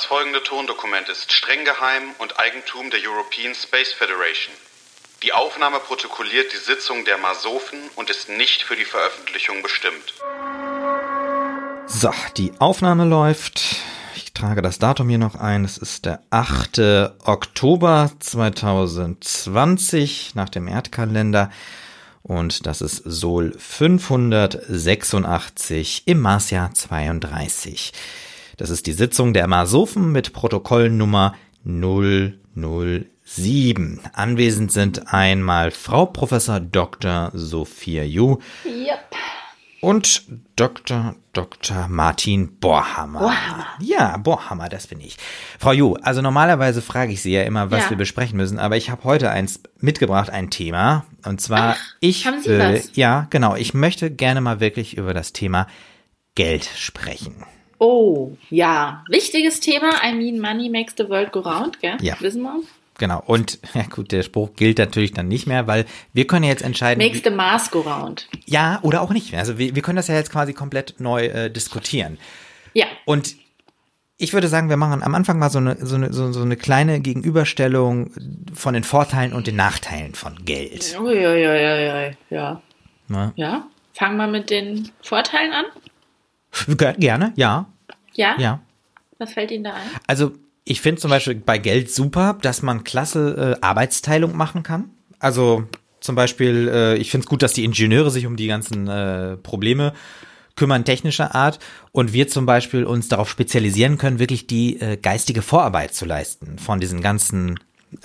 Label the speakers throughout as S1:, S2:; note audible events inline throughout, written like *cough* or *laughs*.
S1: Das folgende Tondokument ist streng geheim und Eigentum der European Space Federation. Die Aufnahme protokolliert die Sitzung der Masofen und ist nicht für die Veröffentlichung bestimmt.
S2: So, die Aufnahme läuft. Ich trage das Datum hier noch ein. Es ist der 8. Oktober 2020 nach dem Erdkalender. Und das ist Sol 586 im Marsjahr 32. Das ist die Sitzung der Masofen mit Protokollnummer 007. Anwesend sind einmal Frau Professor Dr. Sophia Yu.
S3: Yep.
S2: Und Dr. Dr. Martin Bohrhammer.
S3: Bohrhammer.
S2: Ja, Bohrhammer, das bin ich. Frau Ju, also normalerweise frage ich Sie ja immer, was
S3: Ja.
S2: wir besprechen müssen, aber ich habe heute eins mitgebracht, ein Thema. Und zwar, ich
S3: haben Sie
S2: will,
S3: was?
S2: ja, genau, ich möchte gerne mal wirklich über das Thema Geld sprechen.
S3: Oh, ja. Wichtiges Thema. I mean, money makes the world go round, gell?
S2: Ja.
S3: Wissen wir?
S2: Genau. Und *laughs* ja gut, der Spruch gilt natürlich dann nicht mehr, weil wir können jetzt entscheiden.
S3: Makes the Mars go round.
S2: ja, oder auch nicht. Also wir, wir können das ja jetzt quasi komplett neu äh, diskutieren.
S3: Ja.
S2: Und ich würde sagen, wir machen am Anfang mal so eine, so eine, so, so eine kleine Gegenüberstellung von den Vorteilen und den Nachteilen von Geld.
S3: Uiuiuiui, ja.
S2: Ne?
S3: Ja. Fangen wir mit den Vorteilen an.
S2: Ge- Gerne, ja,
S3: Ja?
S2: ja.
S3: Was fällt Ihnen da ein?
S2: Also ich finde zum Beispiel bei Geld super, dass man klasse äh, Arbeitsteilung machen kann. Also zum Beispiel, äh, ich finde es gut, dass die Ingenieure sich um die ganzen äh, Probleme kümmern technischer Art und wir zum Beispiel uns darauf spezialisieren können, wirklich die äh, geistige Vorarbeit zu leisten von diesen ganzen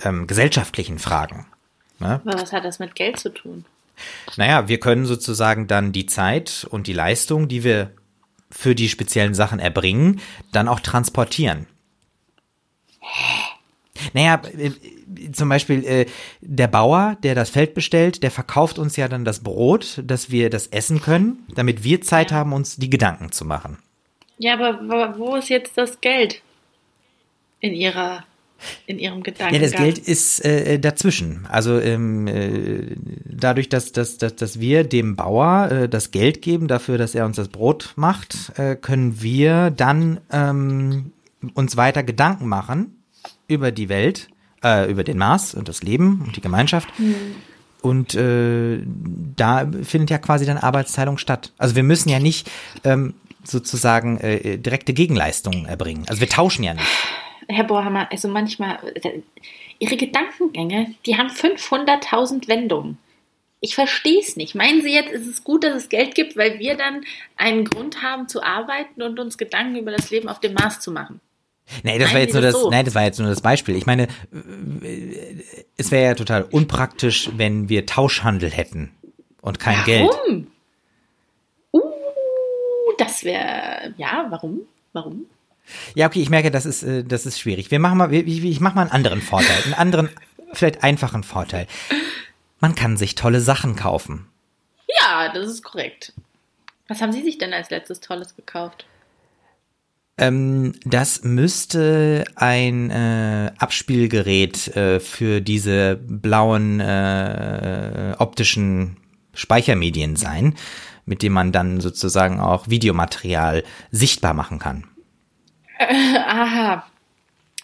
S2: ähm, gesellschaftlichen Fragen. Ne?
S3: Aber was hat das mit Geld zu tun?
S2: Naja, wir können sozusagen dann die Zeit und die Leistung, die wir für die speziellen Sachen erbringen, dann auch transportieren. Naja, äh, zum Beispiel äh, der Bauer, der das Feld bestellt, der verkauft uns ja dann das Brot, dass wir das essen können, damit wir Zeit haben, uns die Gedanken zu machen.
S3: Ja, aber wo ist jetzt das Geld? In ihrer, in ihrem Gedanken.
S2: Ja, das Geld ist äh, dazwischen. Also ähm, äh, dadurch, dass, dass, dass, dass wir dem Bauer äh, das Geld geben dafür, dass er uns das Brot macht, äh, können wir dann ähm, uns weiter Gedanken machen über die Welt, äh, über den Mars und das Leben und die Gemeinschaft. Und äh, da findet ja quasi dann Arbeitsteilung statt. Also wir müssen ja nicht ähm, sozusagen äh, direkte Gegenleistungen erbringen. Also wir tauschen ja nicht.
S3: Herr Bohrhammer, also manchmal, äh, Ihre Gedankengänge, die haben 500.000 Wendungen. Ich verstehe es nicht. Meinen Sie jetzt, ist es gut, dass es Geld gibt, weil wir dann einen Grund haben zu arbeiten und uns Gedanken über das Leben auf dem Mars zu machen?
S2: Nee, das war jetzt nur
S3: das
S2: das,
S3: so?
S2: nein, das war jetzt nur das Beispiel. Ich meine, es wäre ja total unpraktisch, wenn wir Tauschhandel hätten und kein Geld.
S3: Warum? Uh, das wäre, ja, warum? Warum?
S2: Ja, okay, ich merke, das ist, äh, das ist schwierig. Wir machen mal, ich, ich mache mal einen anderen Vorteil, einen anderen, *laughs* vielleicht einfachen Vorteil. Man kann sich tolle Sachen kaufen.
S3: Ja, das ist korrekt. Was haben Sie sich denn als letztes Tolles gekauft?
S2: Ähm, das müsste ein äh, Abspielgerät äh, für diese blauen äh, optischen Speichermedien sein, mit dem man dann sozusagen auch Videomaterial sichtbar machen kann. *laughs*
S3: Aha.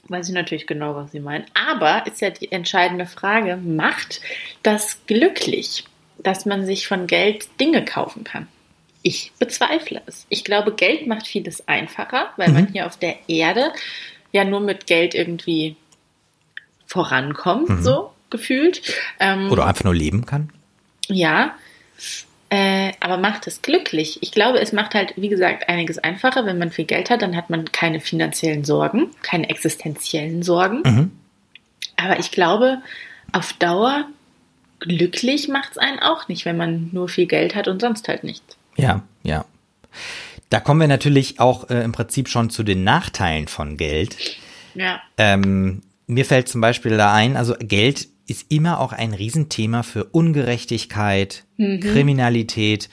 S3: Weiß ich natürlich genau, was Sie meinen. Aber ist ja die entscheidende Frage, macht das glücklich, dass man sich von Geld Dinge kaufen kann? Ich bezweifle es. Ich glaube, Geld macht vieles einfacher, weil man hier auf der Erde ja nur mit Geld irgendwie vorankommt, so gefühlt. Ähm,
S2: Oder einfach nur leben kann.
S3: ja, äh, aber macht es glücklich? Ich glaube, es macht halt, wie gesagt, einiges einfacher. Wenn man viel Geld hat, dann hat man keine finanziellen Sorgen, keine existenziellen Sorgen.
S2: Mhm.
S3: Aber ich glaube, auf Dauer glücklich macht es einen auch nicht, wenn man nur viel Geld hat und sonst halt nichts.
S2: Ja, ja. Da kommen wir natürlich auch äh, im Prinzip schon zu den Nachteilen von Geld.
S3: Ja.
S2: Ähm, mir fällt zum Beispiel da ein, also Geld ist immer auch ein Riesenthema für Ungerechtigkeit, Kriminalität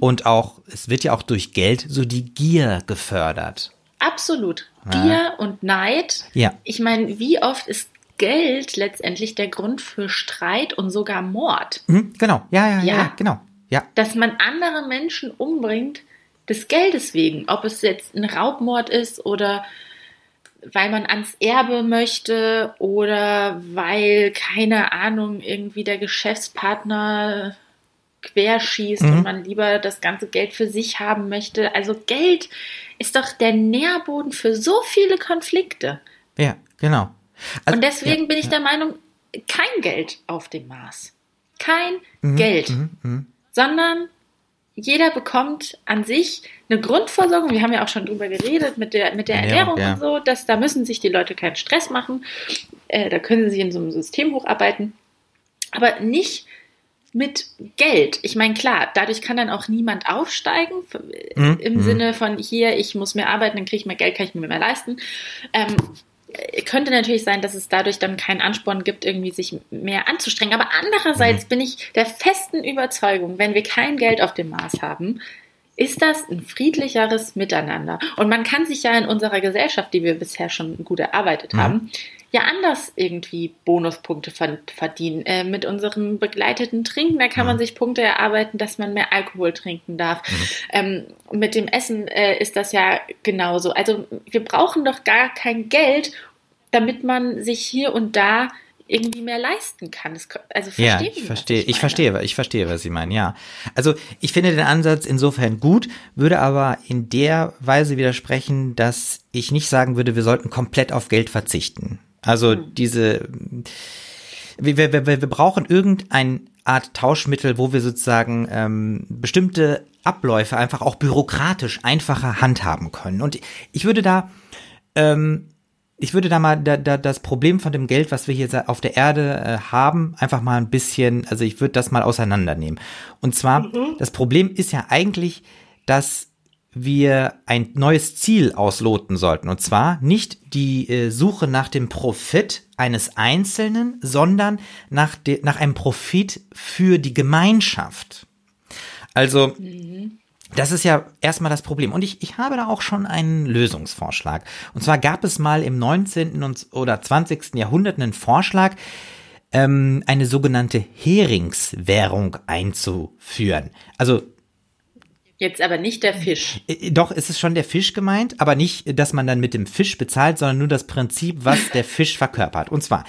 S2: und auch, es wird ja auch durch Geld so die Gier gefördert.
S3: Absolut. Gier und Neid.
S2: Ja.
S3: Ich meine, wie oft ist Geld letztendlich der Grund für Streit und sogar Mord?
S2: Mhm, genau, ja, ja, ja,
S3: Ja.
S2: ja, genau. Ja,
S3: dass man andere Menschen umbringt des Geldes wegen. Ob es jetzt ein Raubmord ist oder weil man ans Erbe möchte oder weil, keine Ahnung, irgendwie der Geschäftspartner querschießt mhm. und man lieber das ganze Geld für sich haben möchte. Also Geld ist doch der Nährboden für so viele Konflikte.
S2: Ja, genau. Also,
S3: und deswegen ja, bin ich ja. der Meinung, kein Geld auf dem Mars. Kein mhm, Geld. Mhm, mh. sondern jeder bekommt an sich eine Grundversorgung. Wir haben ja auch schon drüber geredet mit der, mit der Ernährung, Ernährung ja. und so, dass da müssen sich die Leute keinen Stress machen. Äh, da können sie sich in so einem System hocharbeiten. Aber nicht mit Geld. Ich meine, klar, dadurch kann dann auch niemand aufsteigen, mhm. im mhm. Sinne von hier, ich muss mehr arbeiten, dann kriege ich mehr Geld, kann ich mir mehr leisten. Ähm, könnte natürlich sein, dass es dadurch dann keinen Ansporn gibt, irgendwie sich mehr anzustrengen. Aber andererseits mhm. bin ich der festen Überzeugung, wenn wir kein Geld auf dem Mars haben, ist das ein friedlicheres Miteinander. Und man kann sich ja in unserer Gesellschaft, die wir bisher schon gut erarbeitet haben, ja anders irgendwie Bonuspunkte verdienen. Äh, mit unserem begleiteten Trinken, da kann mhm. man sich Punkte erarbeiten, dass man mehr Alkohol trinken darf. Mhm. Ähm, mit dem Essen äh, ist das ja genauso. Also wir brauchen doch gar kein Geld, damit man sich hier und da irgendwie mehr leisten kann. Das, also
S2: ja, ich verstehe, ich, ich verstehe, ich verstehe, was Sie meinen. Ja, also ich finde den Ansatz insofern gut, würde aber in der Weise widersprechen, dass ich nicht sagen würde, wir sollten komplett auf Geld verzichten. Also hm. diese, wir, wir, wir, wir brauchen irgendeine Art Tauschmittel, wo wir sozusagen ähm, bestimmte Abläufe einfach auch bürokratisch einfacher handhaben können. Und ich würde da, ähm, ich würde da mal da, da, das Problem von dem Geld, was wir hier auf der Erde äh, haben, einfach mal ein bisschen, also ich würde das mal auseinandernehmen. Und zwar, mhm. das Problem ist ja eigentlich, dass wir ein neues Ziel ausloten sollten. Und zwar nicht die äh, Suche nach dem Profit eines Einzelnen, sondern nach, de, nach einem Profit für die Gemeinschaft. Also, das ist ja erstmal das Problem. Und ich, ich habe da auch schon einen Lösungsvorschlag. Und zwar gab es mal im 19. oder 20. Jahrhundert einen Vorschlag, ähm, eine sogenannte Heringswährung einzuführen. Also
S3: Jetzt aber nicht der Fisch.
S2: Äh, äh, doch, es ist schon der Fisch gemeint, aber nicht, dass man dann mit dem Fisch bezahlt, sondern nur das Prinzip, was der Fisch verkörpert. Und zwar,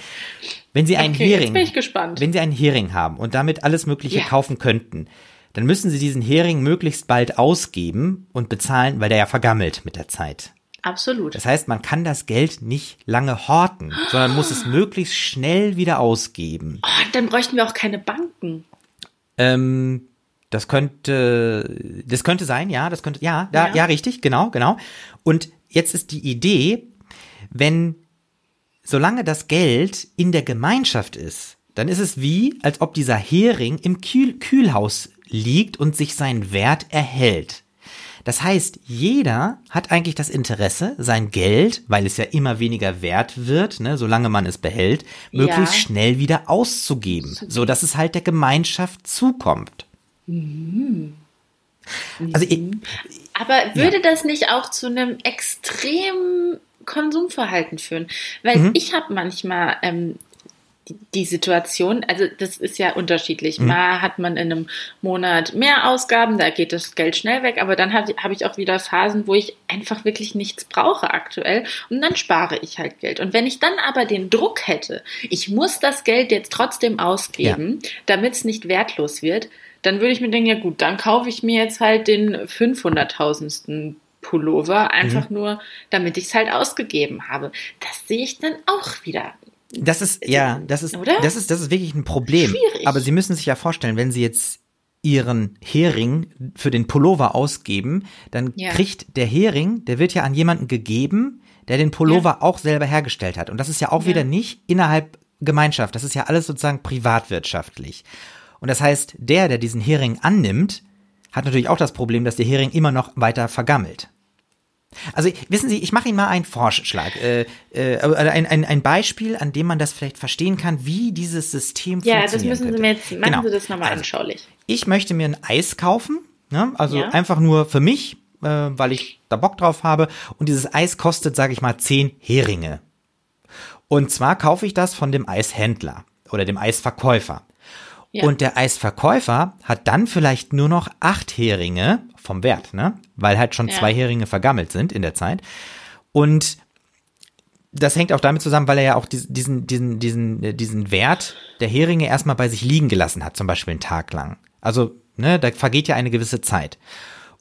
S2: wenn Sie einen okay, Hering, wenn Sie einen Hering haben und damit alles Mögliche ja. kaufen könnten, dann müssen Sie diesen Hering möglichst bald ausgeben und bezahlen, weil der ja vergammelt mit der Zeit.
S3: Absolut.
S2: Das heißt, man kann das Geld nicht lange horten, sondern muss es möglichst schnell wieder ausgeben.
S3: Oh, dann bräuchten wir auch keine Banken.
S2: Ähm, das könnte, das könnte sein, ja, das könnte, ja, da, ja. ja, richtig, genau, genau. Und jetzt ist die Idee, wenn, solange das Geld in der Gemeinschaft ist, dann ist es wie, als ob dieser Hering im Kühl Kühlhaus liegt und sich sein Wert erhält. Das heißt, jeder hat eigentlich das Interesse, sein Geld, weil es ja immer weniger wert wird, ne, solange man es behält, möglichst ja. schnell wieder auszugeben, so dass es halt der Gemeinschaft zukommt. Mhm.
S3: Also ich, Aber würde ja. das nicht auch zu einem extremen Konsumverhalten führen? Weil mhm. ich habe manchmal ähm, die, die, Situation, also das ist ja unterschiedlich. Mhm. Mal hat man in einem Monat mehr Ausgaben, da geht das Geld schnell weg, aber dann habe hab ich auch wieder Phasen, wo ich einfach wirklich nichts brauche aktuell und dann spare ich halt Geld. Und wenn ich dann aber den Druck hätte, ich muss das Geld jetzt trotzdem ausgeben, ja. damit es nicht wertlos wird, dann würde ich mir denken, ja gut, dann kaufe ich mir jetzt halt den 500.000. Pullover, einfach mhm. nur, damit ich es halt ausgegeben habe. Das sehe ich dann auch wieder.
S2: Das ist, ja, das ist, Oder? das ist, das ist wirklich ein Problem. Schwierig. Aber Sie müssen sich ja vorstellen, wenn Sie jetzt Ihren Hering für den Pullover ausgeben, dann ja. kriegt der Hering, der wird ja an jemanden gegeben, der den Pullover ja. auch selber hergestellt hat. Und das ist ja auch ja. wieder nicht innerhalb Gemeinschaft. Das ist ja alles sozusagen privatwirtschaftlich. Und das heißt, der, der diesen Hering annimmt, hat natürlich auch das Problem, dass der Hering immer noch weiter vergammelt. Also wissen Sie, ich mache Ihnen mal einen Vorschlag, äh, äh, ein, ein, ein Beispiel, an dem man das vielleicht verstehen kann, wie dieses System ja, funktioniert. Ja, das müssen
S3: könnte.
S2: Sie
S3: mir jetzt, machen genau. Sie das nochmal also, anschaulich.
S2: Ich möchte mir ein Eis kaufen, ne? also ja. einfach nur für mich, äh, weil ich da Bock drauf habe. Und dieses Eis kostet, sage ich mal, zehn Heringe. Und zwar kaufe ich das von dem Eishändler oder dem Eisverkäufer. Und der Eisverkäufer hat dann vielleicht nur noch acht Heringe vom Wert, ne? Weil halt schon ja. zwei Heringe vergammelt sind in der Zeit. Und das hängt auch damit zusammen, weil er ja auch diesen, diesen, diesen, äh, diesen Wert der Heringe erstmal bei sich liegen gelassen hat, zum Beispiel einen Tag lang. Also, ne, da vergeht ja eine gewisse Zeit.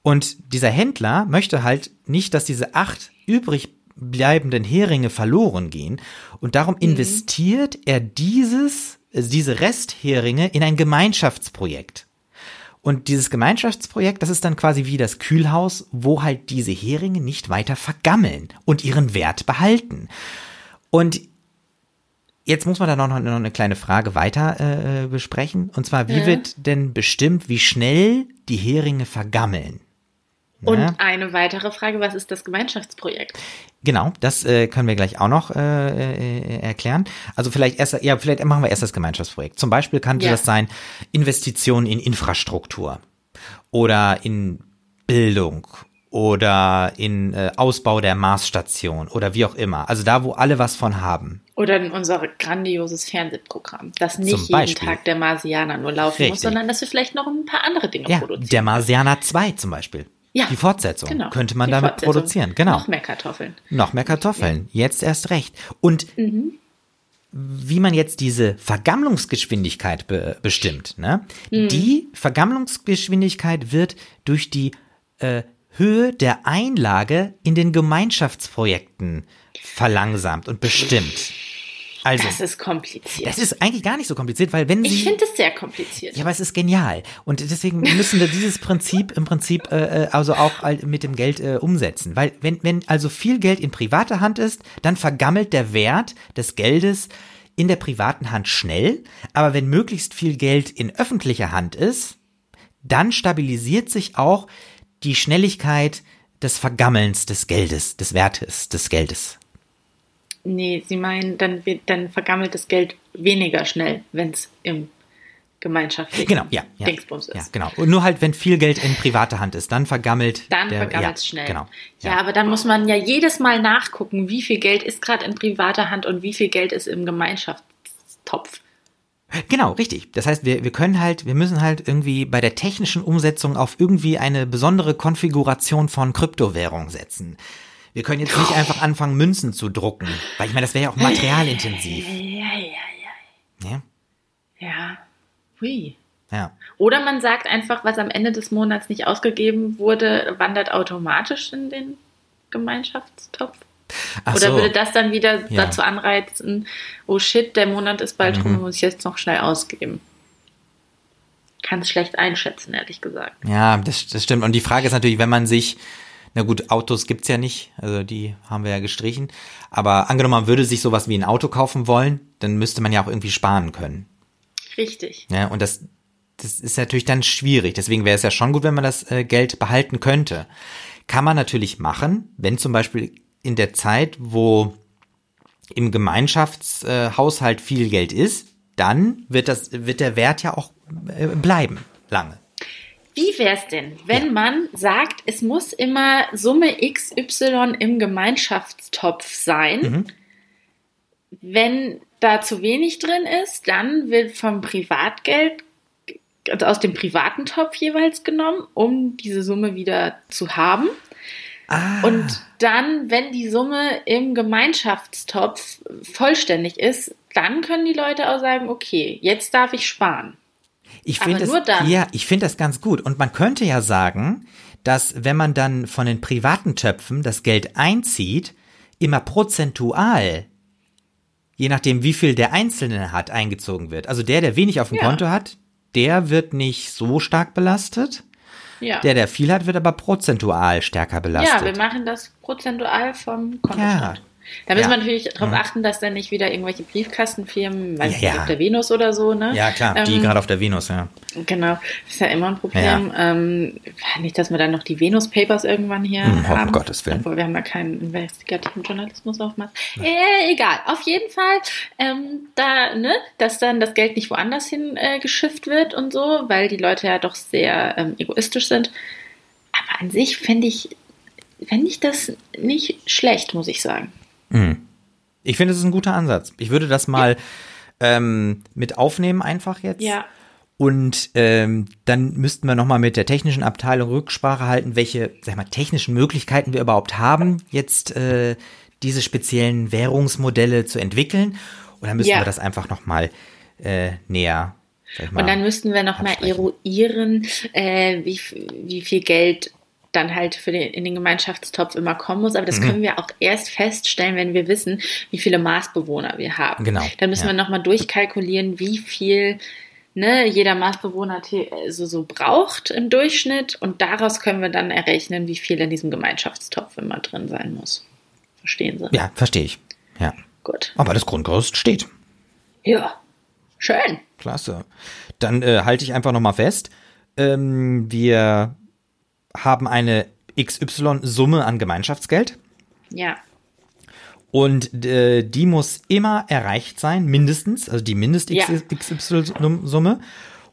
S2: Und dieser Händler möchte halt nicht, dass diese acht übrig bleibenden Heringe verloren gehen. Und darum mhm. investiert er dieses, diese Restheringe in ein Gemeinschaftsprojekt. Und dieses Gemeinschaftsprojekt, das ist dann quasi wie das Kühlhaus, wo halt diese Heringe nicht weiter vergammeln und ihren Wert behalten. Und jetzt muss man da noch, noch eine kleine Frage weiter äh, besprechen. Und zwar, wie ja. wird denn bestimmt, wie schnell die Heringe vergammeln?
S3: Und ja. eine weitere Frage, was ist das Gemeinschaftsprojekt?
S2: Genau, das äh, können wir gleich auch noch äh, äh, erklären. Also vielleicht erst, ja, vielleicht machen wir erst das Gemeinschaftsprojekt. Zum Beispiel könnte ja. das sein Investitionen in Infrastruktur oder in Bildung oder in äh, Ausbau der Marsstation oder wie auch immer. Also da, wo alle was von haben.
S3: Oder in unser grandioses Fernsehprogramm, das nicht jeden Tag der Marsianer nur laufen Richtig. muss, sondern dass wir vielleicht noch ein paar andere Dinge ja, produzieren.
S2: Der Marsianer 2 zum Beispiel. Ja, die Fortsetzung genau, könnte man damit produzieren. Genau.
S3: Noch mehr Kartoffeln.
S2: Noch mehr Kartoffeln. Ja. Jetzt erst recht. Und mhm. wie man jetzt diese Vergammlungsgeschwindigkeit be bestimmt, ne? Mhm. Die Vergammlungsgeschwindigkeit wird durch die äh, Höhe der Einlage in den Gemeinschaftsprojekten verlangsamt und bestimmt.
S3: Also, das ist kompliziert.
S2: Das ist eigentlich gar nicht so kompliziert, weil wenn Sie.
S3: Ich finde es sehr kompliziert.
S2: Ja, aber es ist genial. Und deswegen müssen wir dieses Prinzip im Prinzip äh, äh also auch mit dem Geld äh, umsetzen. Weil wenn, wenn also viel Geld in privater Hand ist, dann vergammelt der Wert des Geldes in der privaten Hand schnell. Aber wenn möglichst viel Geld in öffentlicher Hand ist, dann stabilisiert sich auch die Schnelligkeit des Vergammelns des Geldes, des Wertes des Geldes.
S3: Nee, Sie meinen, dann, wird, dann vergammelt das Geld weniger schnell, wenn es im gemeinschaftlichen
S2: genau, ja, ja,
S3: Dingsbums ist.
S2: Ja, genau. Und nur halt, wenn viel Geld in privater Hand ist, dann vergammelt.
S3: Dann vergammelt es ja, schnell. Genau. Ja. ja, aber dann muss man ja jedes Mal nachgucken, wie viel Geld ist gerade in privater Hand und wie viel Geld ist im Gemeinschaftstopf.
S2: Genau, richtig. Das heißt, wir, wir können halt, wir müssen halt irgendwie bei der technischen Umsetzung auf irgendwie eine besondere Konfiguration von Kryptowährung setzen. Wir können jetzt nicht einfach *laughs* anfangen, Münzen zu drucken, weil ich meine, das wäre ja auch materialintensiv.
S3: Ja, ja, ja.
S2: Ja.
S3: Ja. Hui.
S2: Ja.
S3: Oder man sagt einfach, was am Ende des Monats nicht ausgegeben wurde, wandert automatisch in den Gemeinschaftstopf. Ach Oder so. würde das dann wieder ja. dazu anreizen, oh shit, der Monat ist bald mhm. rum, muss ich jetzt noch schnell ausgeben? Kann es schlecht einschätzen, ehrlich gesagt.
S2: Ja, das, das stimmt. Und die Frage ist natürlich, wenn man sich na gut, Autos gibt's ja nicht, also die haben wir ja gestrichen. Aber angenommen, man würde sich sowas wie ein Auto kaufen wollen, dann müsste man ja auch irgendwie sparen können.
S3: Richtig.
S2: Ja, und das, das ist natürlich dann schwierig. Deswegen wäre es ja schon gut, wenn man das äh, Geld behalten könnte. Kann man natürlich machen, wenn zum Beispiel in der Zeit, wo im Gemeinschaftshaushalt viel Geld ist, dann wird das, wird der Wert ja auch äh, bleiben lange.
S3: Wie wäre es denn, wenn ja. man sagt, es muss immer Summe XY im Gemeinschaftstopf sein? Mhm. Wenn da zu wenig drin ist, dann wird vom Privatgeld, also aus dem privaten Topf jeweils genommen, um diese Summe wieder zu haben. Ah. Und dann, wenn die Summe im Gemeinschaftstopf vollständig ist, dann können die Leute auch sagen, okay, jetzt darf ich sparen.
S2: Ich finde das, ja, ich finde das ganz gut. Und man könnte ja sagen, dass wenn man dann von den privaten Töpfen das Geld einzieht, immer prozentual, je nachdem wie viel der Einzelne hat, eingezogen wird. Also der, der wenig auf dem ja. Konto hat, der wird nicht so stark belastet. Ja. Der, der viel hat, wird aber prozentual stärker belastet.
S3: Ja, wir machen das prozentual vom Kontostand. Ja, da müssen ja. wir natürlich darauf mhm. achten, dass dann nicht wieder irgendwelche Briefkastenfirmen, weil ja, ja. auf der Venus oder so, ne?
S2: Ja, klar, ähm, die gerade auf der Venus, ja.
S3: Genau, das ist ja immer ein Problem. Ähm, nicht, dass wir dann noch die Venus Papers irgendwann hier
S2: hm, haben. Um Gottes Willen.
S3: Obwohl wir haben ja keinen investigativen Journalismus aufmacht. Äh, egal, auf jeden Fall, ähm, da, ne, dass dann das Geld nicht woanders hin äh, geschifft wird und so, weil die Leute ja doch sehr ähm, egoistisch sind. Aber an sich fände ich, fände ich das nicht schlecht, muss ich sagen.
S2: Mhm. Ich finde, es ist ein guter Ansatz. Ich würde das mal ja. ähm, mit aufnehmen einfach jetzt.
S3: Ja.
S2: Und ähm, dann müssten wir nochmal mit der technischen Abteilung Rücksprache halten, welche sag mal, technischen Möglichkeiten wir überhaupt haben, jetzt äh, diese speziellen Währungsmodelle zu entwickeln. Und dann müssen
S3: Ja.
S2: wir das einfach nochmal äh, näher.
S3: Und dann müssten wir nochmal eruieren, äh, wie, wie viel Geld dann halt für den, in den Gemeinschaftstopf immer kommen muss. Aber
S2: Mhm.
S3: das können wir auch erst feststellen, wenn wir wissen, wie viele Marsbewohner wir haben.
S2: Genau,
S3: Dann müssen
S2: ja.
S3: wir nochmal durchkalkulieren, wie viel ne, jeder Marsbewohner so, so braucht im Durchschnitt. Und daraus können wir dann errechnen, wie viel in diesem Gemeinschaftstopf immer drin sein muss. Verstehen Sie?
S2: Ja, verstehe ich. Ja.
S3: Gut.
S2: Aber das Grundgerüst steht.
S3: Ja. Schön.
S2: Klasse. Dann äh, halte ich einfach nochmal fest. Ähm, wir haben eine XY-Summe an Gemeinschaftsgeld
S3: Ja.
S2: und äh, die muss immer erreicht sein, mindestens, also die
S3: Ja.
S2: Mindest-XY-Summe.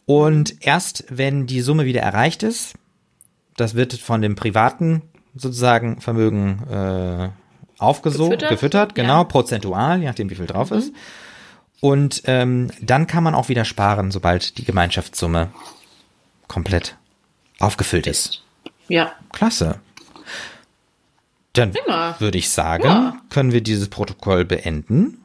S2: Und erst wenn die Summe wieder erreicht ist, das wird von dem privaten sozusagen Vermögen äh, aufgesogen,
S3: Gefüttert?
S2: gefüttert, genau,
S3: Ja.
S2: prozentual, je nachdem wie viel drauf ist. Und ähm, dann kann man auch wieder sparen, sobald die Gemeinschaftssumme komplett aufgefüllt ist.
S3: Ja.
S2: Klasse. Dann
S3: Prima.
S2: würde ich sagen,
S3: Ja.
S2: können wir dieses Protokoll beenden.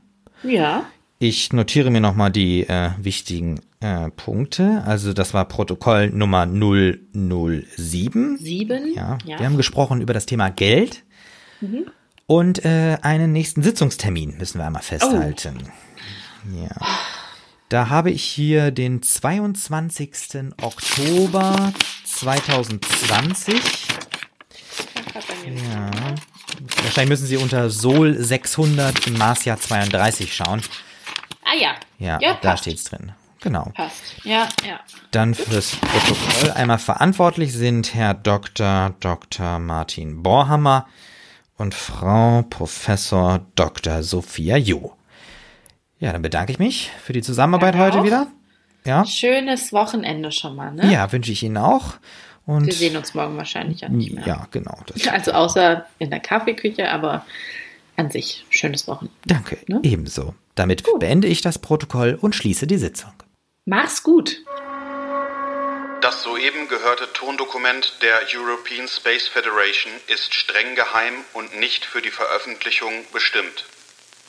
S3: Ja.
S2: Ich notiere mir nochmal die äh, wichtigen äh, Punkte. Also das war Protokoll Nummer 007.
S3: Sieben.
S2: Ja, wir haben gesprochen über das Thema Geld. Und äh, einen nächsten Sitzungstermin müssen wir einmal festhalten. Ja. Da habe ich hier den 22. Oktober 2020. Ja. Wahrscheinlich müssen Sie unter Sol 600 im Marsjahr 32 schauen.
S3: Ah ja.
S2: Ja,
S3: ja
S2: da
S3: passt.
S2: steht's drin. Genau.
S3: Passt. Ja, ja.
S2: Dann fürs Protokoll einmal verantwortlich sind Herr Dr. Dr. Martin Borhammer und Frau Professor Dr. Sophia Jo. Ja, dann bedanke ich mich für die Zusammenarbeit heute wieder. Ja,
S3: Schönes Wochenende schon mal, ne?
S2: ja, wünsche ich Ihnen auch. Und
S3: Wir sehen uns morgen wahrscheinlich ja nicht mehr.
S2: ja, genau. Das, *laughs*
S3: Also außer in der Kaffeeküche, aber an sich schönes Wochenende.
S2: danke.
S3: Ne?
S2: Ebenso. Damit beende ich das Protokoll und schließe die Sitzung.
S3: Mach's gut.
S1: Das soeben gehörte Tondokument der European Space Federation ist streng geheim und nicht für die Veröffentlichung bestimmt.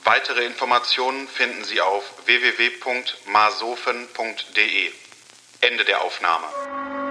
S1: Weitere Informationen finden Sie auf www.masofen.de. Ende der Aufnahme.